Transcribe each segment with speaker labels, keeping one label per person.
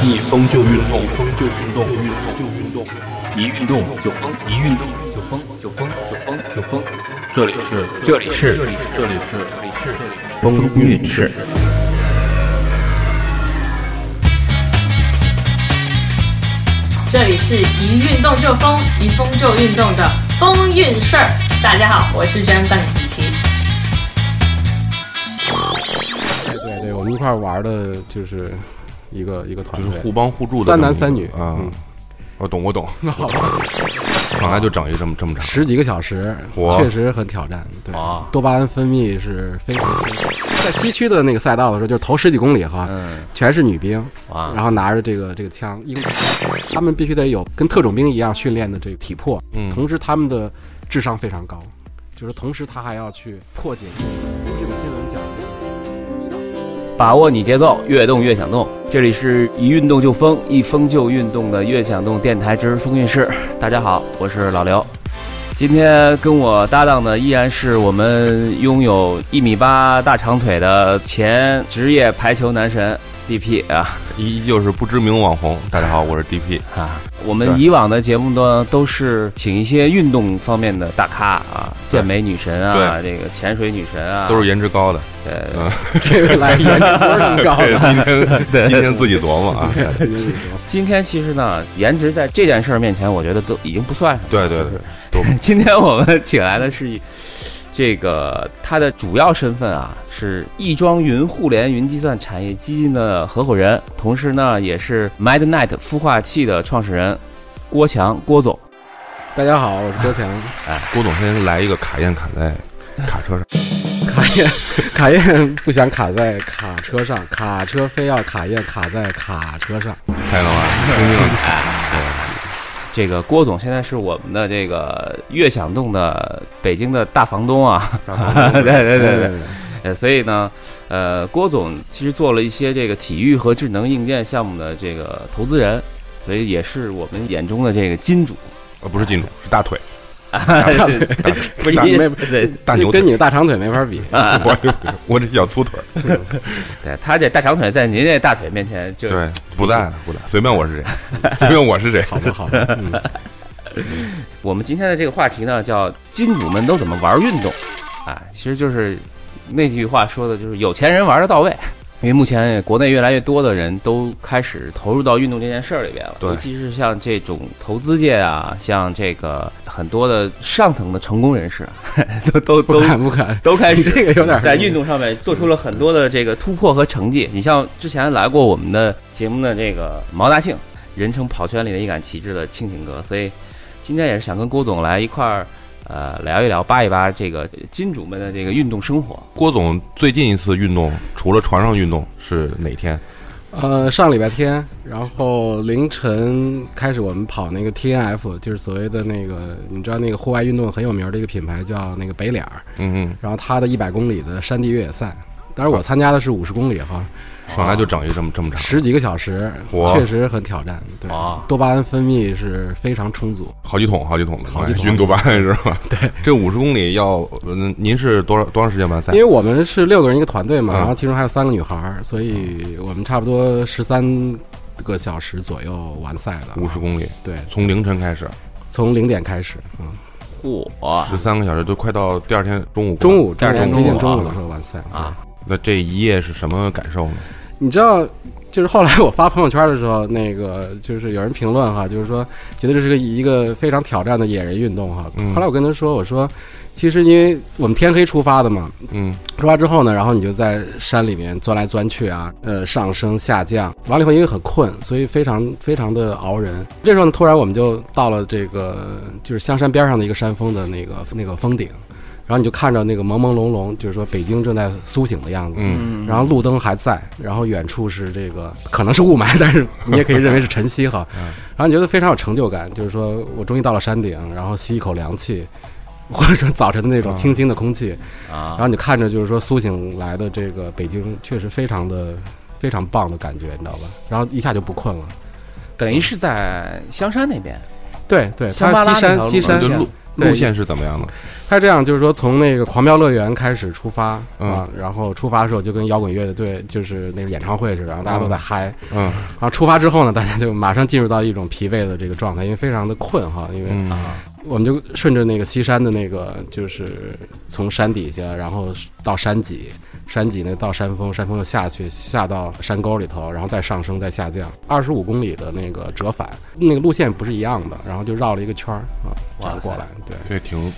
Speaker 1: 逆风就运动，风就运动，运动就运动，
Speaker 2: 一运动就疯，一运动就疯，就疯就疯就疯。
Speaker 1: 这里是
Speaker 2: 这里是
Speaker 1: 这里是这里是
Speaker 2: 这里是
Speaker 1: 风韵事。
Speaker 3: 这里是一运动就疯，一疯就运动的风韵事儿。大家好，我是 Jam 邓紫棋。
Speaker 4: 对对对，我们一块儿玩的就是一个一个团队，
Speaker 1: 就是互帮互助的
Speaker 4: 三男三女
Speaker 1: 啊
Speaker 4: 嗯。
Speaker 1: 我懂，我懂，
Speaker 4: 好吧，
Speaker 1: 上来就整一这么这么长。
Speaker 4: 十几个小时，确实很挑战。对
Speaker 2: 啊，
Speaker 4: 多巴胺分泌是非常充分。在西区的那个赛道的时候，就是头十几公里哈，
Speaker 2: 嗯
Speaker 4: 全是女兵，
Speaker 2: 哇，
Speaker 4: 然后拿着这个这个枪，英他们必须得有跟特种兵一样训练的这个体魄，
Speaker 1: 嗯
Speaker 4: 同时他们的智商非常高，就是同时他还要去破解。不是有新闻讲
Speaker 2: 把握你节奏，越动越想动。这里是一运动就疯，一疯就运动的悦享动电台之风韵室。大家好，我是老刘。今天跟我搭档的依然是我们拥有一米八大长腿的前职业排球男神 DP 啊
Speaker 1: 依旧是不知名网红。大家好，我是 DP。
Speaker 2: 啊！我们以往的节目呢，都是请一些运动方面的大咖啊，健美女神啊，这个潜水女神啊，
Speaker 1: 都是颜值高的。
Speaker 2: 呃
Speaker 1: 嗯，
Speaker 4: 这个来颜值不是那么高，的。
Speaker 1: 今天今天自己琢磨啊。
Speaker 2: 今天其实呢，颜值在这件事儿面前，我觉得都已经不算什么。
Speaker 1: 对对对，
Speaker 2: 今天我们请来的是一这个他的主要身份啊，是亦庄云互联云计算产业基金的合伙人，同时呢，也是 Mad Night 孵化器的创始人郭强郭总。
Speaker 4: 大家好，我是郭强。
Speaker 1: 哎郭总先来一个卡宴卡在卡车上，
Speaker 4: 卡宴，卡宴不想卡在卡车上，卡车非要卡宴卡在卡车上。
Speaker 1: 看见了吗？听听了。
Speaker 2: 这个郭总现在是我们的这个悦享动的北京的大房东啊，对 对对对。呃，所以呢，呃，郭总其实做了一些这个体育和智能硬件项目的这个投资人，所以也是我们眼中的这个金主。
Speaker 1: 呃，不是金主，是大腿，
Speaker 2: 不是
Speaker 4: 大没
Speaker 2: 对
Speaker 1: 大牛。
Speaker 4: 跟你的大长腿没法比。
Speaker 1: 我这我这小粗腿，
Speaker 2: 对，他这大长腿在您这大腿面前就
Speaker 1: 对，不在了，不在，随便我是谁，随便我是谁。
Speaker 4: 好的，好的。嗯，
Speaker 2: 我们今天的这个话题呢，叫“金主们都怎么玩运动”，啊，其实就是那句话说的，就是有钱人玩的到位。因为目前国内越来越多的人都开始投入到运动这件事儿里边了，尤其是像这种投资界啊，像这个很多的上层的成功人士啊，都都
Speaker 4: 不
Speaker 2: 都
Speaker 4: 敢不敢。
Speaker 2: 都开始
Speaker 4: 这个有点
Speaker 2: 在运动上面做出了很多的这个突破和成绩。你像之前来过我们的节目的这个毛大庆，人称跑圈里的一杆旗帜的庆庆哥，所以今天也是想跟郭总来一块儿呃聊一聊、扒一扒这个金主们的这个运动生活。
Speaker 1: 郭总最近一次运动，除了船上运动是哪天？
Speaker 4: 呃，上礼拜天，然后凌晨开始我们跑那个 TNF，就是所谓的那个，你知道那个户外运动很有名的一个品牌叫那个北脸儿，
Speaker 1: 嗯
Speaker 4: 然后它的一百公里的山地越野赛，当然我参加的是五十公里哈，
Speaker 1: 嗯，上来就整一这么这么长，
Speaker 4: 十几个小时，确实很挑战。对
Speaker 2: 啊，
Speaker 4: 多巴胺分泌是非常充足。
Speaker 1: 好几桶好几桶的，
Speaker 4: 好几桶
Speaker 1: 多巴胺是吧？对，这五十公里要，嗯您是多少多长时间完赛
Speaker 4: 因为？我们是六个人一个团队嘛，
Speaker 1: 嗯
Speaker 4: 然后其中还有三个女孩儿，所以我们差不多十三个小时左右完赛的。
Speaker 1: 五十公里，
Speaker 4: 对，
Speaker 1: 从凌晨开始，
Speaker 4: 从零点开始，嗯，
Speaker 2: 嚯
Speaker 1: 十三个小时，都快到第二天中午。
Speaker 4: 中午
Speaker 2: 第二天
Speaker 4: 接近
Speaker 2: 中午
Speaker 4: 中午的时候完赛
Speaker 2: 啊！
Speaker 1: 那这一夜是什么感受呢？
Speaker 4: 你知道，就是后来我发朋友圈的时候，那个就是有人评论哈，就是说觉得这是个一个非常挑战的野人运动哈。
Speaker 1: 嗯
Speaker 4: 后来我跟他说，我说其实因为我们天黑出发的嘛，
Speaker 1: 嗯，
Speaker 4: 出发之后呢，然后你就在山里面钻来钻去啊，呃，上升下降，完了以后因为很困，所以非常非常的熬人。这时候呢，突然我们就到了这个就是香山边上的一个山峰的那个那个峰顶，然后你就看着那个朦朦胧胧，就是说北京正在苏醒的样子。
Speaker 1: 嗯
Speaker 4: 然后路灯还在，然后远处是这个可能是雾霾，但是你也可以认为是晨曦哈。然后你觉得非常有成就感，就是说我终于到了山顶，然后吸一口凉气，或者说早晨的那种清新的空气，啊然
Speaker 2: 啊！
Speaker 4: 后你看着就是说苏醒来的这个北京，确实非常的非常棒的感觉，你知道吧？然后一下就不困了。
Speaker 2: 等于是在香山那边，
Speaker 4: 对对，
Speaker 2: 香巴拉
Speaker 4: 它西
Speaker 2: 那条路
Speaker 4: 山西山
Speaker 1: 路路线是怎么样的？
Speaker 4: 他这样就是说，从那个狂飙乐园开始出发
Speaker 1: 嗯
Speaker 4: 啊，然后出发的时候就跟摇滚乐队就是那个演唱会似的，然后大家都在嗨。
Speaker 1: 嗯
Speaker 4: 然后出发之后呢，大家就马上进入到一种疲惫的这个状态，因为非常的困哈，因为
Speaker 1: 嗯
Speaker 4: 我们就顺着那个西山的那个，就是从山底下，然后到山脊，山脊呢到山峰，山峰又下去，下到山沟里头，然后再上升，再下降，二十五公里的那个折返，那个路线不是一样的，然后就绕了一个圈儿啊，这样过来，对。
Speaker 1: 这挺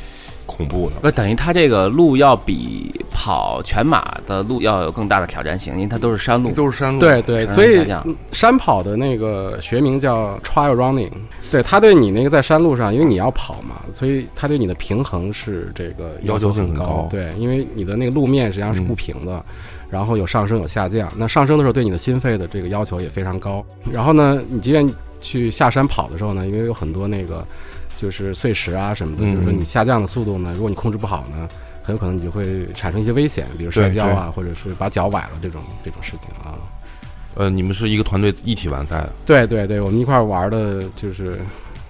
Speaker 1: 恐怖的。
Speaker 2: 不等于它这个路要比跑全马的路要有更大的挑战性，因为它都是山路。
Speaker 1: 都是山路，
Speaker 4: 对对，所以山跑的那个学名叫 trail running，对它对你那个在山路上，因为你要跑嘛，所以它对你的平衡是这个
Speaker 1: 要求
Speaker 4: 很
Speaker 1: 很高
Speaker 4: 对，因为你的那个路面实际上是不平的，然后有上升有下降，那上升的时候对你的心肺的这个要求也非常高。然后呢，你即便去下山跑的时候呢，因为有很多那个就是碎石啊什么的，
Speaker 1: 嗯
Speaker 4: 就是说你下降的速度呢，如果你控制不好呢。很有可能你就会产生一些危险，比如摔跤啊，或者是把脚崴了这种这种事情啊。
Speaker 1: 呃，你们是一个团队一起完赛的，
Speaker 4: 对对对，我们一块儿玩的就是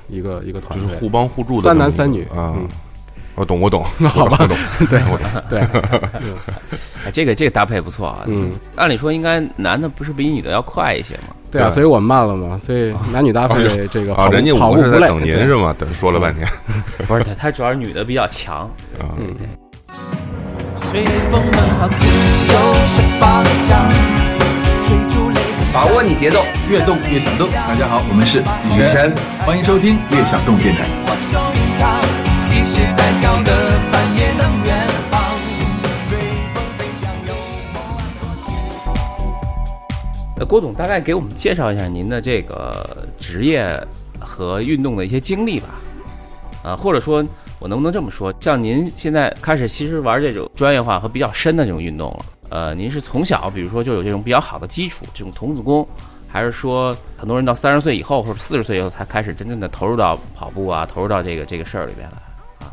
Speaker 4: 一个一个团队，
Speaker 1: 就是互帮互助的
Speaker 4: 三男三女
Speaker 1: 啊
Speaker 4: 嗯。
Speaker 1: 我懂，我懂，
Speaker 4: 好吧
Speaker 1: 我懂，
Speaker 4: 对
Speaker 1: 我懂。
Speaker 4: 对，
Speaker 2: 哎，这个这个搭配不错啊。
Speaker 4: 嗯，
Speaker 2: 按理说应该男的不是比女的要快一些吗？
Speaker 4: 对啊，所以我们慢了嘛，所以男女搭配这个
Speaker 1: 啊，
Speaker 4: 跑
Speaker 1: 人家我
Speaker 4: 跑
Speaker 1: 是在等您是吗？等说了半天
Speaker 2: 不是，他他主要是女的比较强。
Speaker 1: 啊，
Speaker 4: 嗯
Speaker 5: 随风奔跑，自由是方向，
Speaker 6: 把握你节奏，越动越想动。大家好，我们是李泉，欢迎收听越想动电台。
Speaker 5: 即使再小的帆也能远航，随风飞翔有
Speaker 2: 呃，郭总大概给我们介绍一下您的这个职业和运动的一些经历吧。啊，或者说我能不能这么说，像您现在开始其实玩这种专业化和比较深的这种运动了，呃，您是从小比如说就有这种比较好的基础，这种童子功，还是说很多人到三十岁以后或者四十岁以后才开始真正的投入到跑步啊，投入到这个这个事儿里边来？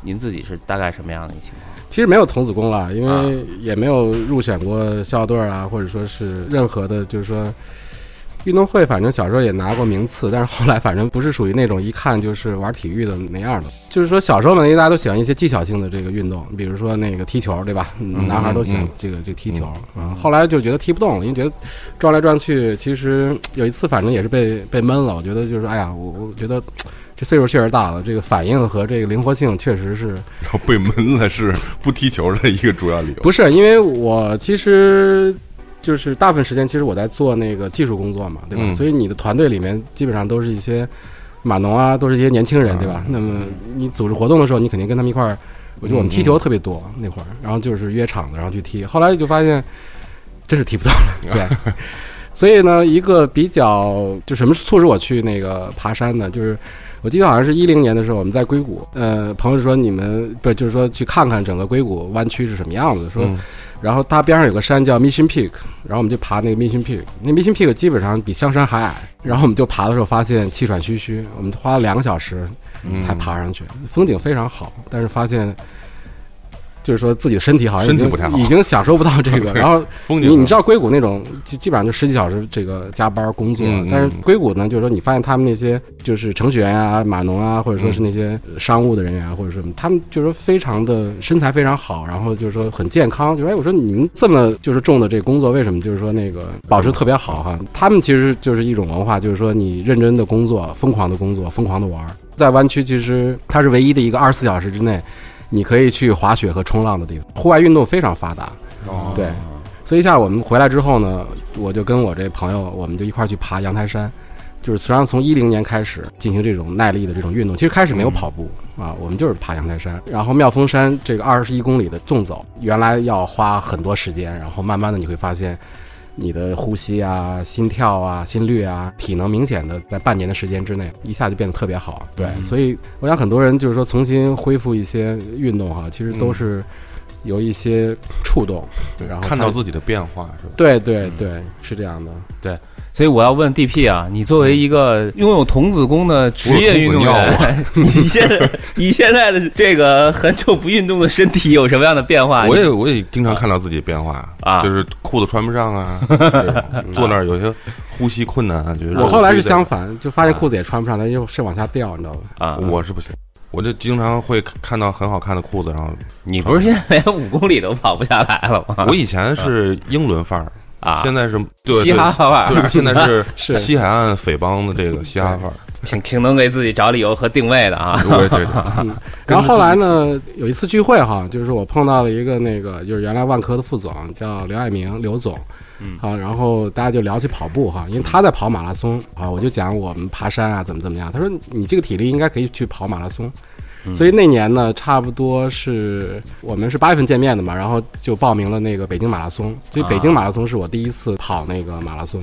Speaker 2: 您自己是大概什么样的一个情况？
Speaker 4: 其实没有童子功了，因
Speaker 2: 啊
Speaker 4: 为也没有入选过校队啊，或者说是任何的，就是说运动会，反正小时候也拿过名次，但是后来反正不是属于那种一看就是玩体育的那样的。就是说小时候呢，因为大家都喜欢一些技巧性的这个运动，比如说那个踢球，对吧？嗯男孩都喜欢
Speaker 1: 嗯
Speaker 4: 这个这个踢球啊。后来就觉得踢不动了，因为觉得转来转去，其实有一次反正也是被被闷了。我觉得就是哎呀，我我觉得。这岁数确实大了，这个反应和这个灵活性确实是
Speaker 1: 然后被闷了是不踢球的一个主要理由。
Speaker 4: 不是，因为我其实就是大部分时间，其实我在做那个技术工作嘛，对吧？
Speaker 1: 嗯
Speaker 4: 所以你的团队里面基本上都是一些码农啊，都是一些年轻人，
Speaker 1: 啊
Speaker 4: 对吧？那么你组织活动的时候，你肯定跟他们一块儿。我觉得我们踢球特别多那会儿，然后就是约场子，然后去踢。后来就发现真是踢不到了，对。所以呢，一个比较就什么促使我去那个爬山呢？就是我记得好像是一零年的时候，我们在硅谷，呃，朋友说你们不就是说去看看整个硅谷湾区是什么样子，说
Speaker 1: 嗯。
Speaker 4: 然后它边上有个山叫 Mission Peak，然后我们就爬那个 Mission Peak，那 Mission Peak 基本上比香山还矮，然后我们就爬的时候发现气喘吁吁，我们花了两个小时
Speaker 1: 嗯。
Speaker 4: 才爬上去，风景非常好，但是发现就是说自己的身体好像已经
Speaker 1: 身体不太好
Speaker 4: 已经享受不到这个，然后你你知道硅谷那种基基本上就十几小时这个加班工作，但是硅谷呢，就是说你发现他们那些就是程序员啊、码农啊，或者说是那些商务的人员啊，或者什么，他们就是说非常的身材非常好，然后就是说很健康。就是哎，我说你们这么就是重的这个工作，为什么就是说那个保持特别好哈？他们其实就是一种文化，就是说你认真的工作，疯狂的工作，疯狂的玩儿。在湾区其实它是唯一的一个二十四小时之内。你可以去滑雪和冲浪的地方，户外运动非常发达。
Speaker 1: 哦
Speaker 4: 对，所以一下我们回来之后呢，我就跟我这朋友，我们就一块儿去爬阳台山，就是实际上从一零年开始进行这种耐力的这种运动。其实开始没有跑步、啊，我们就是爬阳台山，然后妙峰山这个二十一公里的纵走，原来要花很多时间，然后慢慢的你会发现。你的呼吸啊、心跳啊、心率啊、体能明显的在半年的时间之内一下就变得特别好。对，所以我想很多人就是说重新恢复一些运动哈，其实都是有一些触动，然后
Speaker 1: 看到自己的变化是吧？
Speaker 4: 对对对，是这样的。
Speaker 2: 所以我要问 DP 啊，你作为一个拥有童子功的职业运动员，你现在你现在的这个很久不运动的身体有什么样的变化？
Speaker 1: 我也我也经常看到自己变化
Speaker 2: 啊
Speaker 1: 就是裤子穿不上啊，坐那儿有些呼吸困难啊，觉得
Speaker 4: 我后来是
Speaker 1: 相，
Speaker 4: 相反，就发现裤子也穿不上，它又是往下掉，你知道吧？
Speaker 2: 啊，
Speaker 1: 我是不行，我就经常会看到很好看的裤子，然后
Speaker 2: 你不是现在连五公里都跑不下来了吗？
Speaker 1: 我以前是英伦范儿，
Speaker 2: 啊，
Speaker 1: 现在是对
Speaker 2: 嘻哈范儿。
Speaker 1: 对，现在是
Speaker 4: 是。
Speaker 1: 西海岸匪帮的这个嘻哈范儿，
Speaker 2: 挺挺能给自己找理由和定位的啊。
Speaker 1: 对对对，
Speaker 4: 然后后来呢，有一次聚会哈，就是我碰到了一个那个，就是原来万科的副总叫刘爱明，刘总，
Speaker 2: 嗯。
Speaker 4: 啊，然后大家就聊起跑步哈，因为他在跑马拉松啊，我就讲我们爬山啊怎么怎么样，他说你这个体力应该可以去跑马拉松。所以那年呢，差不多是我们是八月份见面的嘛，然后就报名了那个北京马拉松。所以北京马拉松是我第一次跑那个马拉松，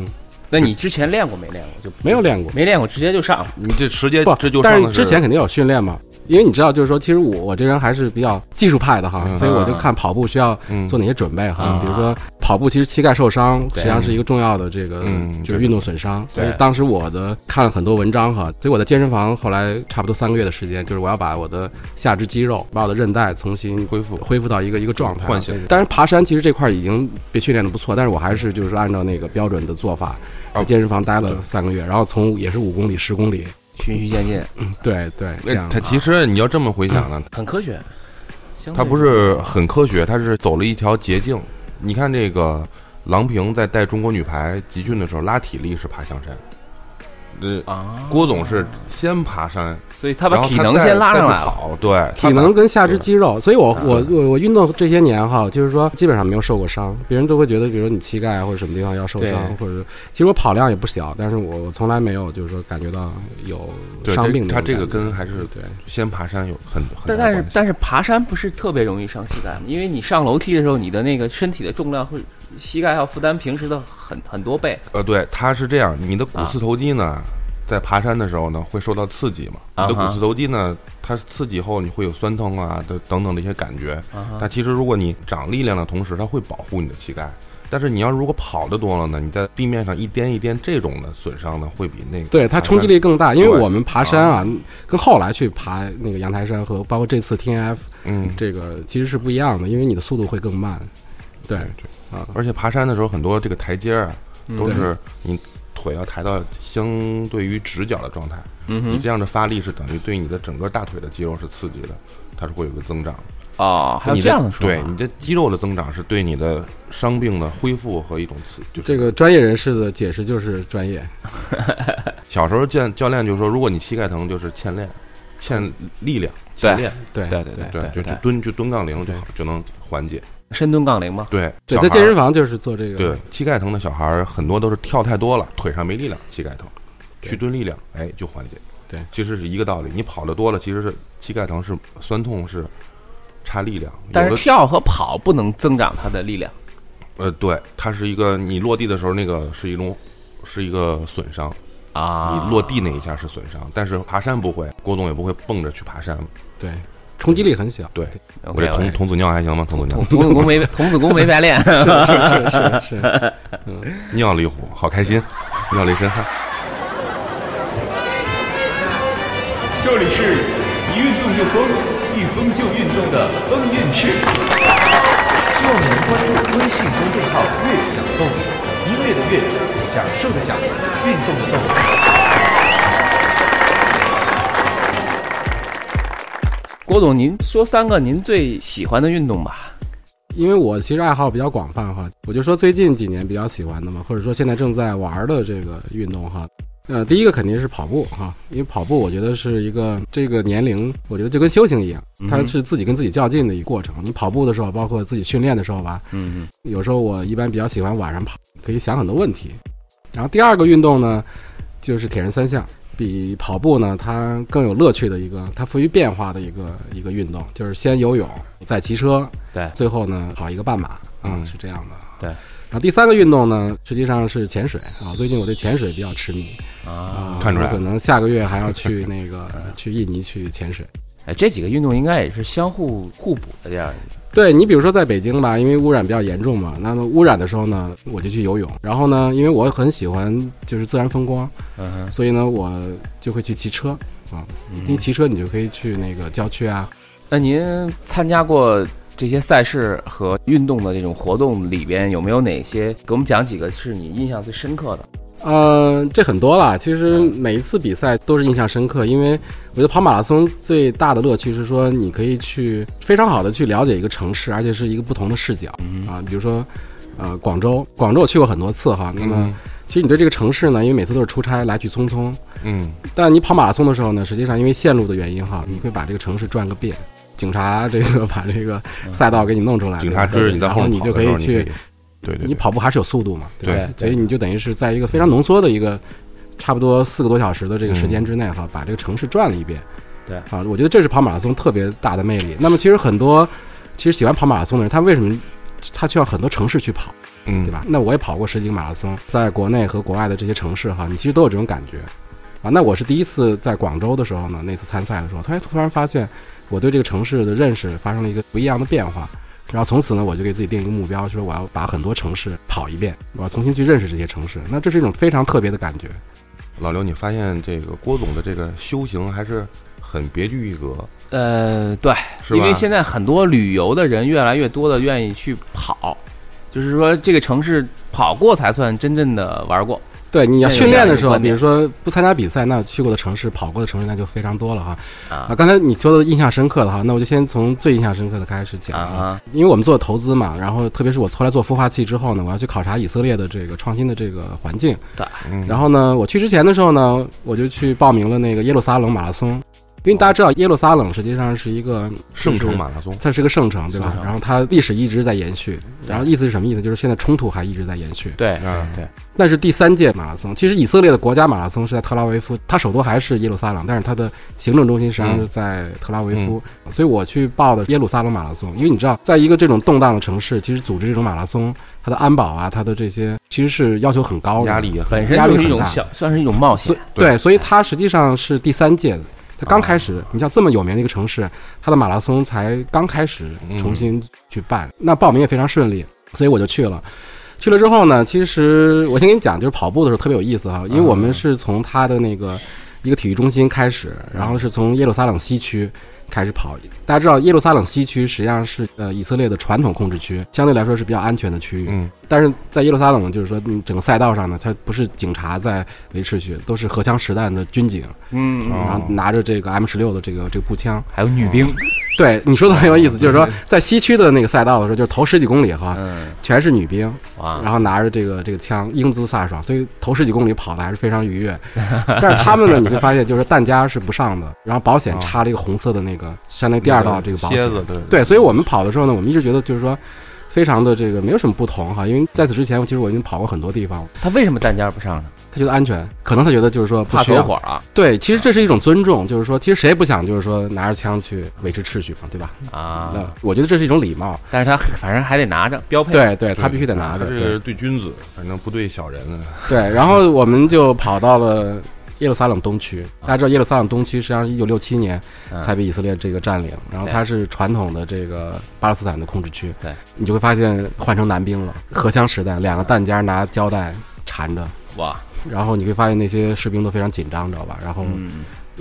Speaker 2: 那你之前练过没练过？就
Speaker 4: 没有练过。
Speaker 2: 没练过，直接就上。
Speaker 1: 你这直接
Speaker 4: 不
Speaker 1: 这就，
Speaker 4: 但是之前肯定有训练嘛，因为你知道，就是说，其实我我这人还是比较技术派的哈，
Speaker 1: 嗯
Speaker 4: 所以我就看跑步需要
Speaker 1: 嗯
Speaker 4: 做哪些准备哈，
Speaker 2: 嗯
Speaker 4: 比如说跑步，其实膝盖受伤实际上是一个重要的这个
Speaker 1: 嗯
Speaker 4: 就是运动损伤，所以当时我的看了很多文章哈，所以我在健身房后来差不多三个月的时间，就是我要把我的下肢肌肉、把我的韧带重新
Speaker 1: 恢复
Speaker 4: 恢复到一个一个状态，
Speaker 1: 唤醒
Speaker 4: 当然爬山其实这块已经被训练的不错，但是我还是就是按照那个标准的做法，
Speaker 1: 啊
Speaker 4: 在健身房待了三个月，然后从也是五公里、十公里，
Speaker 2: 循序渐进，
Speaker 4: 对对，这样
Speaker 1: 那它其实你要这么回想呢，
Speaker 2: 很科学。相对
Speaker 1: 它不是很科学，它是走了一条捷径。你看这个郎平在带中国女排集训的时候，拉体力是爬香山，呃，
Speaker 2: 啊，
Speaker 1: 郭总是先爬山，
Speaker 2: 所以他把
Speaker 1: 然后
Speaker 2: 体能先拉
Speaker 1: 再去
Speaker 2: 上来了。
Speaker 1: 跑，对，
Speaker 4: 体能跟下肢肌肉，所以我
Speaker 2: 啊
Speaker 4: 我我我运动这些年哈，就是说基本上没有受过伤。别人都会觉得，比如说你膝盖啊或者什么地方要受伤，或者是其实我跑量也不小，但是我我从来没有就是说感觉到有
Speaker 1: 对
Speaker 4: 伤病的
Speaker 1: 它这
Speaker 4: 那种感觉。
Speaker 1: 个跟还是
Speaker 4: 对
Speaker 1: 先爬山有很很
Speaker 2: 但
Speaker 1: 大关系
Speaker 2: 但是但是爬山不是特别容易伤膝盖吗？因为你上楼梯的时候，你的那个身体的重量会膝盖要负担平时的很很多倍。
Speaker 1: 呃，对，它是这样，你的股
Speaker 2: 啊
Speaker 1: 四头肌呢，在爬山的时候呢，会受到刺激嘛。
Speaker 2: 啊
Speaker 1: 你的股四头肌呢，它刺激后你会有酸痛啊的等等的一些感觉。
Speaker 2: 啊
Speaker 1: 但其实如果你长力量的同时，它会保护你的膝盖。但是你要如果跑得多了呢，你在地面上一颠一颠，这种的损伤呢，会比那个
Speaker 4: 对它冲击力更大，因为我们爬山啊，跟后来去爬那个阳台山和包括这次 T N F
Speaker 1: 嗯，
Speaker 4: 这个其实是不一样的，因为你的速度会更慢。对啊，
Speaker 1: 而且爬山的时候很多这个台阶儿都是你腿要抬到相对于直角的状态，
Speaker 2: 嗯哼，
Speaker 1: 你这样的发力是等于对你的整个大腿的肌肉是刺激的，它是会有个增长。
Speaker 2: 哦，还有
Speaker 1: 你
Speaker 2: 这样的说法。
Speaker 1: 对你的肌肉的增长是对你的伤病的恢复和一种刺，就是
Speaker 4: 这个专业人士的解释就是专业。
Speaker 1: 小时候见教练就说，如果你膝盖疼，就是欠练，欠力量，欠练，
Speaker 4: 对
Speaker 2: 对对
Speaker 1: 对，就
Speaker 2: 对
Speaker 1: 就蹲就蹲杠铃就好，就能缓解。
Speaker 2: 深蹲杠铃吗？
Speaker 1: 对，
Speaker 4: 对，在健身房就是做这个。
Speaker 1: 对膝盖疼的小孩儿很多都是跳太多了，腿上没力量，膝盖疼，去蹲力量，哎，就缓解。
Speaker 4: 对
Speaker 1: 其实是一个道理。你跑的多了，其实是膝盖疼是酸痛是差力量，
Speaker 2: 但是跳和跑不能增长它的力量。
Speaker 1: 呃，对，它是一个你落地的时候那个是一种是一个损伤，
Speaker 2: 啊
Speaker 1: 你落地那一下是损伤，但是爬山不会，郭总也不会蹦着去爬山。
Speaker 4: 对，冲击力很小。
Speaker 1: 对，我这童童子尿还行吗？童子尿
Speaker 2: 童，子功没 童子功没白练。
Speaker 4: 是是是是，
Speaker 1: 尿了一壶，好开心，尿了一身汗。
Speaker 5: 这里是一运动就疯，一疯就运动的风韵事。希望你能关注微信公众号“悦享动”，音乐的乐，享受的享，运动的动。
Speaker 2: 郭总，您说三个您最喜欢的运动吧？
Speaker 4: 因为我其实爱好比较广泛哈，我就说最近几年比较喜欢的嘛，或者说现在正在玩的这个运动哈。呃，第一个肯定是跑步哈，因为跑步我觉得是一个这个年龄，我觉得就跟修行一样，它是自己跟自己较劲的一个过程。你跑步的时候，包括自己训练的时候吧，
Speaker 2: 嗯
Speaker 4: 有时候我一般比较喜欢晚上跑，可以想很多问题。然后第二个运动呢，就是铁人三项，比跑步呢它更有乐趣的一个，它富于变化的一个一个运动，就是先游泳，再骑车，
Speaker 2: 对
Speaker 4: 最后呢跑一个半马，啊、
Speaker 2: 嗯
Speaker 4: 是这样的。
Speaker 2: 对。
Speaker 4: 然后第三个运动呢，实际上是潜水啊。最近我对潜水比较痴迷
Speaker 2: 啊，
Speaker 4: 啊，
Speaker 1: 看出来
Speaker 4: 可能下个月还要去那个 去印尼去潜水。
Speaker 2: 哎，这几个运动应该也是相互互补的这样一个。
Speaker 4: 对你比如说在北京吧，因为污染比较严重嘛，那么污染的时候呢，我就去游泳。然后呢，因为我很喜欢就是自然风光，所以呢，我就会去骑车啊。因为骑车你就可以去那个郊区啊。
Speaker 2: 那您参加过这些赛事和运动的这种活动里边，有没有哪些给我们讲几个是你印象最深刻的？
Speaker 4: 呃，这很多了。其实每一次比赛都是印象深刻，因为我觉得跑马拉松最大的乐趣是说，你可以去非常好的去了解一个城市，而且是一个不同的视角啊。比如说，呃，广州，广州我去过很多次哈。那么，其实你对这个城市呢，因为每次都是出差，来去匆匆，
Speaker 1: 嗯，
Speaker 4: 但你跑马拉松的时候呢，实际上因为线路的原因哈，你会把这个城市转个遍。警察这个 把这个赛道给你弄出来，
Speaker 1: 警察追着你在后
Speaker 4: 然后你就可以去。
Speaker 1: 对对，
Speaker 4: 你跑步还是有速度嘛？
Speaker 1: 对，
Speaker 4: 所以你就等于是在一个非常浓缩的一个，差不多四个多小时的这个时间之内哈，把这个城市转了一遍。
Speaker 2: 对，
Speaker 4: 啊，我觉得这是跑马拉松特别大的魅力。那么其实很多其实喜欢跑马拉松的人，他为什么他需要很多城市去跑？
Speaker 1: 嗯，
Speaker 4: 对吧？那我也跑过十几个马拉松，在国内和国外的这些城市哈，你其实都有这种感觉。啊，那我是第一次在广州的时候呢，那次参赛的时候，突然突然发现我对这个城市的认识发生了一个不一样的变化。然后从此呢，我就给自己定一个目标，说我要把很多城市跑一遍，我要重新去认识这些城市。那这是一种非常特别的感觉。
Speaker 1: 老刘，你发现这个郭总的这个修行还是很别具一格。
Speaker 2: 呃，对，因为现在很多旅游的人越来越多的愿意去跑，就是说这个城市跑过才算真正的玩过。
Speaker 4: 对，你要训练的时候，比如说不参加比赛，那去过的城市、跑过的城市那就非常多了哈。啊，刚才你说的印象深刻的哈，那我就先从最印象深刻的开始讲啊。因为我们做投资嘛，然后特别是我后来做孵化器之后呢，我要去考察以色列的这个创新的这个环境。
Speaker 2: 对，
Speaker 4: 然后呢，我去之前的时候呢，我就去报名了那个耶路撒冷马拉松。因为大家知道耶路撒冷实际上是一个
Speaker 1: 圣城马拉松，
Speaker 4: 它是个圣城，对吧？然后它历史一直在延续，然后意思是什么意思？就是现在冲突还一直在延续。
Speaker 2: 对，对。
Speaker 4: 那是第三届马拉松。其实以色列的国家马拉松是在特拉维夫，它首都还是耶路撒冷，但是它的行政中心实际上是在特拉维夫。所以我去报的耶路撒冷马拉松，因为你知道，在一个这种动荡的城市，其实组织这种马拉松，它的安保啊，它的这些其实是要求很高的，
Speaker 1: 压力也
Speaker 2: 本身
Speaker 4: 压力
Speaker 2: 是一种小，算是一种冒险。
Speaker 4: 对，所以它实际上是第三届。它刚开始，你像这么有名的一个城市，它的马拉松才刚开始重新去办，那报名也非常顺利，所以我就去了。去了之后呢，其实我先跟你讲，就是跑步的时候特别有意思哈，因为我们是从它的那个一个体育中心开始，然后是从耶路撒冷西区。开始跑，大家知道耶路撒冷西区实际上是呃以色列的传统控制区，相对来说是比较安全的区域。嗯，但是在耶路撒冷，就是说整个赛道上呢，它不是警察在维持秩序，都是荷枪实弹的军警。嗯，然后拿着这个 M 十六的这个这个步枪，
Speaker 2: 还有女兵。
Speaker 4: 对你说的很有意思，就是说在西区的那个赛道的时候，就是头十几公里哈，全是女兵，然后拿着这个这个枪，英姿飒爽，所以头十几公里跑的还是非常愉悦。但是他们呢，你会发现就是弹夹是不上的，然后保险插了一个红色的那个，相当于第二道这个保险。
Speaker 1: 对
Speaker 4: 对，所以我们跑的时候呢，我们一直觉得就是说。非常的这个没有什么不同哈，因为在此之前，其实我已经跑过很多地方。
Speaker 2: 他为什么弹夹不上呢？
Speaker 4: 他觉得安全，可能他觉得就是说
Speaker 2: 怕走火啊。
Speaker 4: 对，其实这是一种尊重，就是说，其实谁也不想就是说拿着枪去维持秩序嘛，对吧？啊，那我觉得这是一种礼貌。
Speaker 2: 但是他反正还得拿着标配。
Speaker 4: 对对，他必须得拿着。
Speaker 1: 这是对君子，反正不对小人。
Speaker 4: 对，然后我们就跑到了。耶路撒冷东区，大家知道耶路撒冷东区实际上一九六七年才被以色列这个占领，然后它是传统的这个巴勒斯坦的控制区。
Speaker 2: 对，
Speaker 4: 你就会发现换成男兵了，荷枪实弹，两个弹夹拿胶带缠着，
Speaker 2: 哇！
Speaker 4: 然后你会发现那些士兵都非常紧张，知道吧？然后。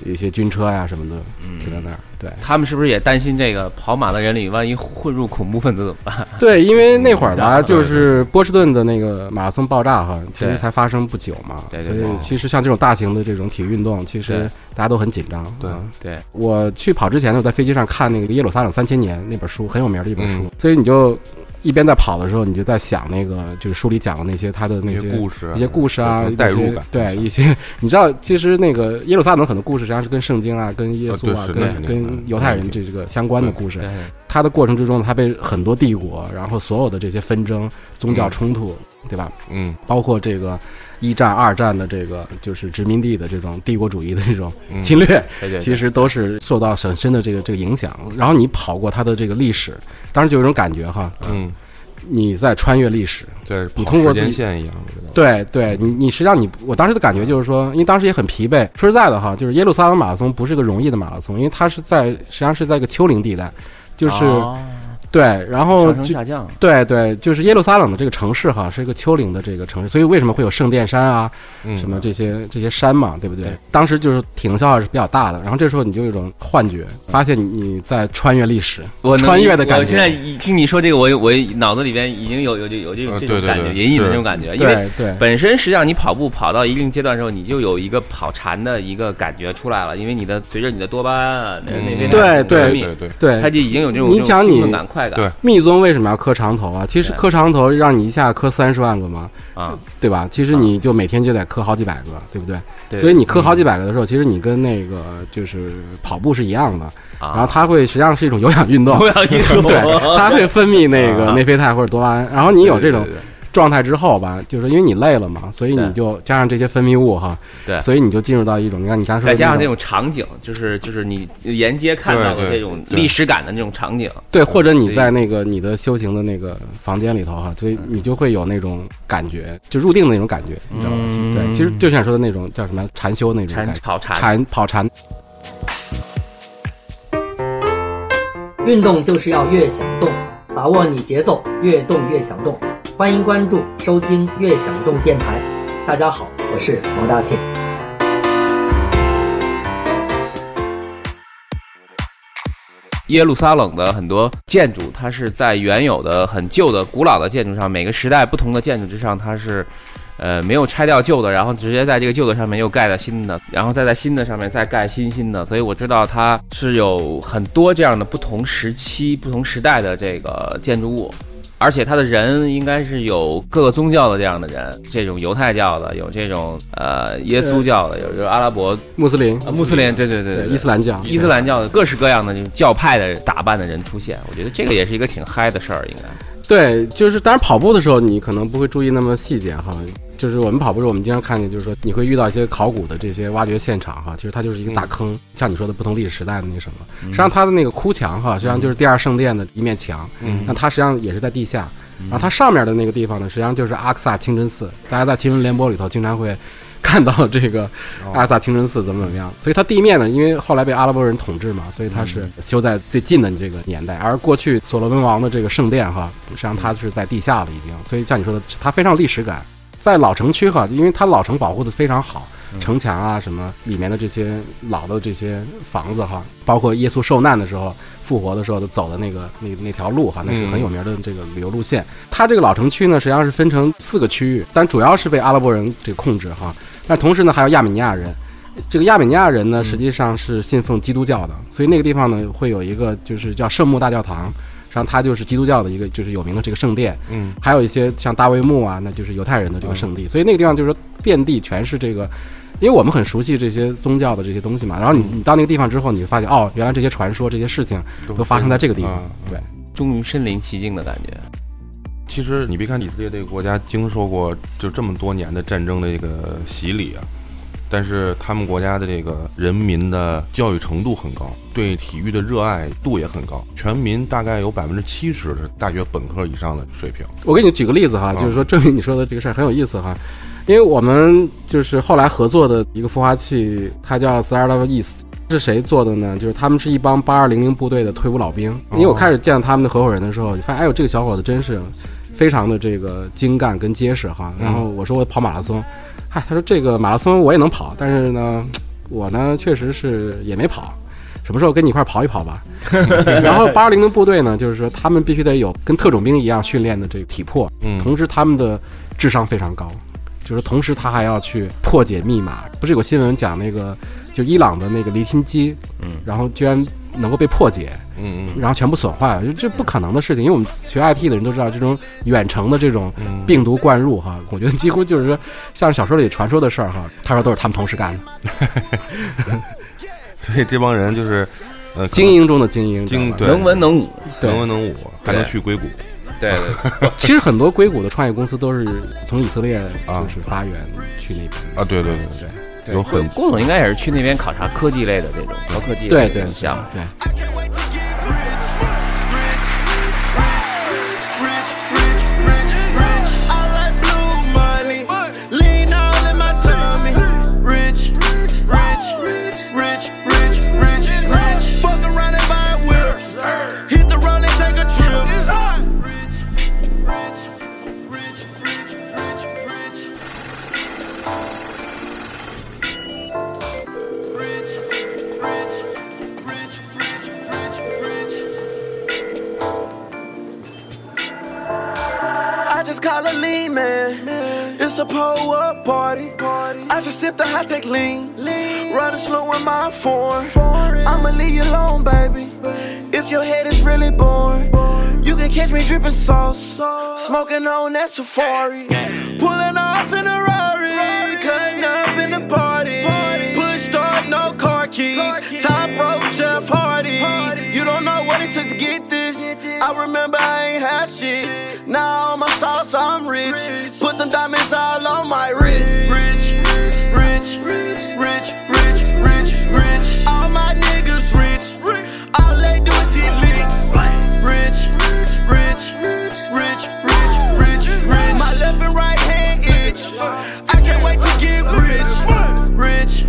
Speaker 4: 一些军车呀什么的，停在那儿。对
Speaker 2: 他们是不是也担心这个跑马的人里，万一混入恐怖分子怎么办？
Speaker 4: 对，因为那会儿吧，就是波士顿的那个马拉松爆炸哈，其实才发生不久嘛，所以其实像这种大型的这种体育运动，其实大家都很紧张。
Speaker 1: 对
Speaker 2: 对，
Speaker 4: 我去跑之前呢，我在飞机上看那个《耶路撒冷三千年》那本书，很有名的一本书，所以你就。一边在跑的时候，你就在想那个，就是书里讲的那些他的那些
Speaker 1: 故事，
Speaker 4: 一些故事啊，
Speaker 1: 代入感，
Speaker 4: 对一些，你知道，其实那个耶路撒冷很多故事实际上是跟圣经啊、跟耶稣啊、跟跟犹太人这个相关的故事。他的过程之中，他被很多帝国，然后所有的这些纷争、宗教冲突，对吧？
Speaker 1: 嗯，
Speaker 4: 包括这个一战、二战的这个就是殖民地的这种帝国主义的这种侵略，其实都是受到很深的这个这个影响。然后你跑过它的这个历史。当时就有一种感觉哈，嗯，你在穿越历史，
Speaker 1: 对，
Speaker 4: 你通过
Speaker 1: 时间线一样，
Speaker 4: 对，对你，你实际上你，我当时的感觉就是说，因为当时也很疲惫。说实在的哈，就是耶路撒冷马拉松不是个容易的马拉松，因为它是在实际上是在一个丘陵地带，就是对，然后
Speaker 2: 上升下降，
Speaker 4: 对对，就是耶路撒冷的这个城市哈，是一个丘陵的这个城市，所以为什么会有圣殿山啊，
Speaker 1: 嗯
Speaker 4: 什么这些这些山嘛，对不对
Speaker 1: 对？
Speaker 4: 当时就是体能消耗是比较大的，然后这时候你就有一种幻觉，发现你你在穿越历史，
Speaker 2: 我
Speaker 4: 穿越的感觉
Speaker 2: 我现在一听你说这个，我我脑子里边已经有有这有这种
Speaker 1: 呃
Speaker 2: 这种感觉，隐隐的
Speaker 1: 是
Speaker 2: 这种感觉，因为
Speaker 4: 对。对
Speaker 2: 本身实际上你跑步跑到一定阶段的时候，你就有一个跑禅的一个感觉出来了，因为你的随着你的多巴胺啊，那
Speaker 1: 嗯
Speaker 2: 那边
Speaker 4: 对对
Speaker 2: 分泌
Speaker 1: 对对，
Speaker 4: 对
Speaker 2: 它就已经有这种
Speaker 4: 你
Speaker 2: 这种兴
Speaker 4: 想你
Speaker 2: 奋感快感。
Speaker 1: 对。
Speaker 4: 密宗为什么要磕长头啊？其实磕长头让你一下磕三十万个嘛，
Speaker 2: 啊，
Speaker 4: 对吧？其实你就每天就得磕好几百个，对不对？
Speaker 2: 对。
Speaker 4: 所以你磕好几百个的时候，其实你跟那个就是跑步是一样的，
Speaker 2: 啊。
Speaker 4: 然后它会实际上是一种有氧运动。
Speaker 2: 有氧运动，
Speaker 4: 对，它会分泌那个
Speaker 2: 啊。
Speaker 4: 内啡肽或者多巴胺，然后你有这种
Speaker 2: 对对对
Speaker 4: 状态之后吧，就是因为你累了嘛，所以你就加上这些分泌物哈，
Speaker 2: 对。
Speaker 4: 所以你就进入到一种你看你刚才说的
Speaker 2: 再加上那种场景，就是就是你沿街看到的
Speaker 1: 对对。
Speaker 2: 这种历史感的那种场景，
Speaker 4: 对，或者你在那个你的修行的那个房间里头哈，所以你就会有那种感觉，就入定的那种感觉，你知道吗？
Speaker 2: 嗯。
Speaker 4: 对，其实就像你说的那种叫什么禅修那种感觉，禅跑禅。
Speaker 7: 运动就是要越想动，把握你节奏，越动越想动。欢迎关注收听悦享动电台。大家好，我是毛大庆。
Speaker 2: 耶路撒冷的很多建筑，它是在原有的很旧的、古老的建筑上，每个时代不同的建筑之上，它是，呃，没有拆掉旧的，然后直接在这个旧的上面又盖了新的，然后再在新的上面再盖新新的，所以我知道它是有很多这样的不同时期、不同时代的这个建筑物。而且他的人应该是有各个宗教的这样的人，这种犹太教的，有这种呃耶稣教的，有有阿拉伯、
Speaker 4: 穆斯林、
Speaker 2: 啊穆斯林，对对对
Speaker 4: 对
Speaker 2: 对，
Speaker 4: 伊斯兰教，
Speaker 2: 伊斯兰教的各式各样的教派的打扮的人出现，我觉得这个也是一个挺嗨的事儿，应该。
Speaker 4: 对，就是当然跑步的时候，你可能不会注意那么细节哈。就是我们跑步时候，我们经常看见，就是说你会遇到一些考古的这些挖掘现场哈，其实它就是一个大坑，像你说的不同历史时代的那什么。实际上它的那个哭墙哈，实际上就是第二圣殿的一面墙，
Speaker 1: 嗯
Speaker 4: 那它实际上也是在地下。然后它上面的那个地方呢，实际上就是阿克萨清真寺，大家在新闻联播里头经常会看到这个阿克萨清真寺怎么怎么样。所以它地面呢，因为后来被阿拉伯人统治嘛，所以它是修在最近的这个年代。而过去所罗门王的这个圣殿哈，实际上它是在地下了已经。所以像你说的，它非常有历史感。在老城区哈，因为它老城保护的非常好，城墙啊什么里面的这些老的这些房子哈，包括耶稣受难的时候、复活的时候的走的那个那那条路哈，那是很有名的这个旅游路线。它这个老城区呢，实际上是分成四个区域，但主要是被阿拉伯人这个控制哈。但同时呢，还有亚美尼亚人。这个亚美尼亚人呢，实际上是信奉基督教的，所以那个地方呢，会有一个就是叫圣墓大教堂，实际上它就是基督教的一个就是有名的这个圣殿。
Speaker 1: 嗯，
Speaker 4: 还有一些像大卫墓啊，那就是犹太人的这个圣地，所以那个地方就是说遍地全是这个，因为我们很熟悉这些宗教的这些东西嘛。然后你你到那个地方之后，你就发现哦，原来这些传说、这些事情都发生在这个地方
Speaker 1: 啊。
Speaker 4: 对，
Speaker 2: 终于身临其境的感觉。
Speaker 1: 其实你别看以色列这个国家经受过就这么多年的战争的一个洗礼啊，但是他们国家的这个人民的教育程度很高，对体育的热爱度也很高，全民大概有百分之七十是大学本科以上的水平。
Speaker 4: 我给你举个例子哈，
Speaker 1: 嗯
Speaker 4: 就是说证明你说的这个事儿很有意思哈。因为我们就是后来合作的一个孵化器，它叫 Star of East，是谁做的呢？就是他们是一帮八二零零部队的退伍老兵。因为我开始见到他们的合伙人的时候，就发现哎呦，这个小伙子真是非常的这个精干跟结实哈。然后我说我跑马拉松，嗨，他说这个马拉松我也能跑，但是呢，我呢确实是也没跑。什么时候跟你一块跑一跑吧？然后八二零零部队呢，就是说他们必须得有跟特种兵一样训练的这个体魄，
Speaker 1: 嗯
Speaker 4: 同时他们的智商非常高，就是同时他还要去破解密码。不是有个新闻讲那个，就伊朗的那个离心机，
Speaker 2: 嗯，
Speaker 4: 然后居然能够被破解，
Speaker 1: 嗯嗯。
Speaker 4: 然后全部损坏了，就这不可能的事情。因为我们学 IT 的人都知道，这种远程的这种
Speaker 1: 嗯，
Speaker 4: 病毒灌入哈，我觉得几乎就是说像小说里传说的事儿哈。他说都是他们同事干的，
Speaker 1: 所以这帮人就是呃
Speaker 4: 精英中的精英，
Speaker 2: 能文能武，
Speaker 4: 对。
Speaker 1: 能文能武，还能去硅谷。
Speaker 2: 对。对，
Speaker 4: 其实很多硅谷的创业公司都是从以色列
Speaker 1: 啊。
Speaker 4: 就是发源去那边。
Speaker 1: 啊，对对对
Speaker 4: 对。
Speaker 1: 对，有很
Speaker 2: 郭总应该也是去那边考察科技类的这种高科技的
Speaker 4: 对对
Speaker 2: 这种项目。
Speaker 4: 对。
Speaker 8: Dripping sauce. Smoking on that safari. Pulling off in a Rari. Cutting up in the party. Push start, no car keys. Top rope, Jeff Hardy. You don't know what it took to get this. I remember I ain't had shit. Now my sauce, I'm rich. Put them diamonds all on my wrist. Rich, rich, rich, rich, rich, rich. All rich.